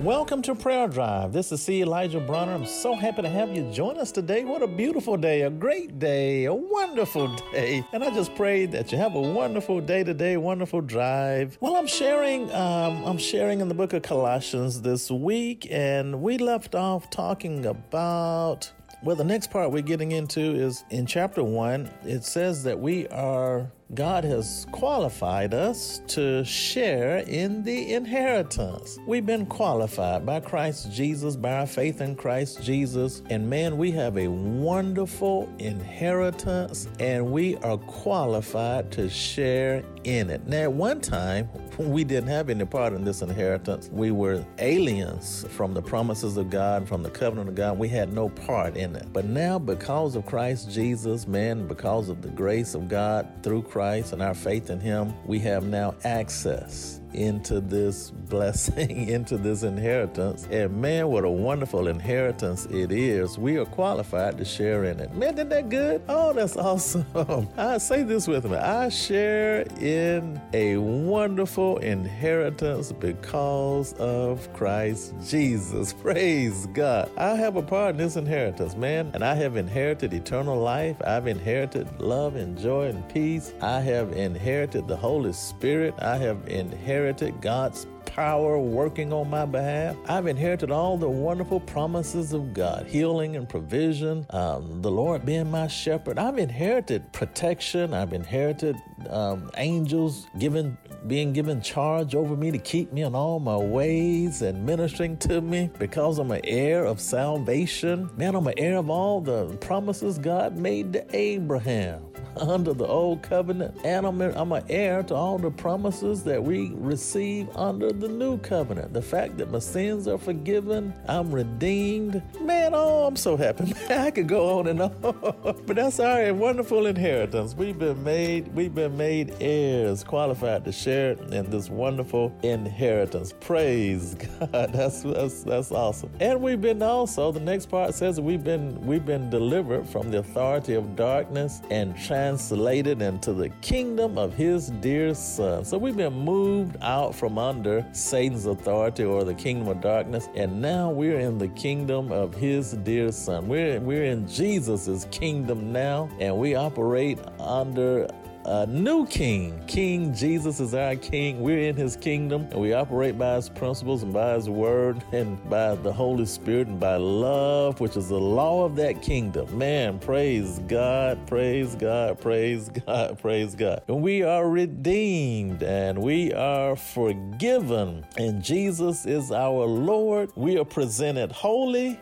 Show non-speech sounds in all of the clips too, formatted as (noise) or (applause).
Welcome to Prayer Drive. This is C. Elijah Bronner. I'm so happy to have you join us today. What a beautiful day, a great day, a wonderful day. And I just pray that you have a wonderful day today, wonderful drive. Well, I'm sharing, um, I'm sharing in the book of Colossians this week, and we left off talking about well, the next part we're getting into is in chapter one. It says that we are God has qualified us to share in the inheritance. We've been qualified by Christ Jesus, by our faith in Christ Jesus. And man, we have a wonderful inheritance and we are qualified to share in it. Now, at one time, (laughs) we didn't have any part in this inheritance. We were aliens from the promises of God, from the covenant of God. We had no part in it. But now, because of Christ Jesus, man, because of the grace of God through Christ, and our faith in Him, we have now access into this blessing, (laughs) into this inheritance. And man, what a wonderful inheritance it is. We are qualified to share in it. Man, isn't that good? Oh, that's (laughs) awesome. (laughs) I say this with me. I share in a wonderful inheritance because of Christ Jesus. Praise God. I have a part in this inheritance, man, and I have inherited eternal life. I've inherited love and joy and peace. I have inherited the Holy Spirit. I have inherited inherited God's power working on my behalf. I've inherited all the wonderful promises of God healing and provision, um, the Lord being my shepherd. I've inherited protection. I've inherited um, angels given, being given charge over me to keep me in all my ways and ministering to me because I'm an heir of salvation. Man, I'm an heir of all the promises God made to Abraham (laughs) under the old covenant, and I'm, I'm an heir to all the promises that we receive under the new covenant. The fact that my sins are forgiven, I'm redeemed. Man, oh, I'm so happy. (laughs) Man, I could go on and on. (laughs) but that's our wonderful inheritance. We've been made, we've been made heirs, qualified to share in this wonderful inheritance. Praise (laughs) God. That's that's that's awesome. And we've been also, the next part says we've been we've been delivered from the authority of darkness and translated into the kingdom of his dear son. So we've been moved out from under Satan's authority or the kingdom of darkness, and now we're in the kingdom of his dear son. We're, we're in Jesus' kingdom now, and we operate under a new king. King Jesus is our king. We're in his kingdom and we operate by his principles and by his word and by the Holy Spirit and by love, which is the law of that kingdom. Man, praise God, praise God, praise God, praise God. And we are redeemed and we are forgiven. And Jesus is our Lord. We are presented holy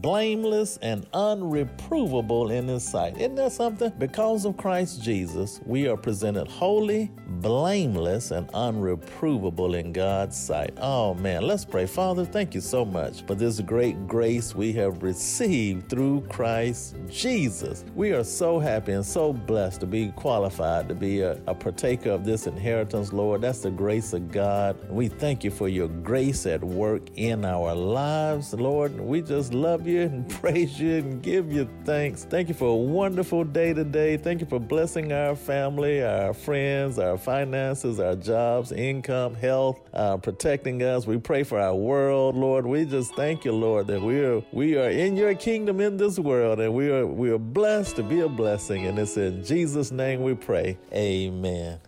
blameless and unreprovable in His sight. Isn't that something? Because of Christ Jesus, we are presented holy, blameless, and unreprovable in God's sight. Oh man, let's pray. Father, thank you so much for this great grace we have received through Christ Jesus. We are so happy and so blessed to be qualified to be a, a partaker of this inheritance, Lord. That's the grace of God. We thank you for your grace at work in our lives, Lord. We just love love you and (laughs) praise you and give you thanks. Thank you for a wonderful day today. Thank you for blessing our family, our friends, our finances, our jobs, income, health, uh, protecting us. We pray for our world, Lord. We just thank you, Lord, that we are we are in your kingdom in this world, and we are we are blessed to be a blessing. And it's in Jesus' name we pray. Amen.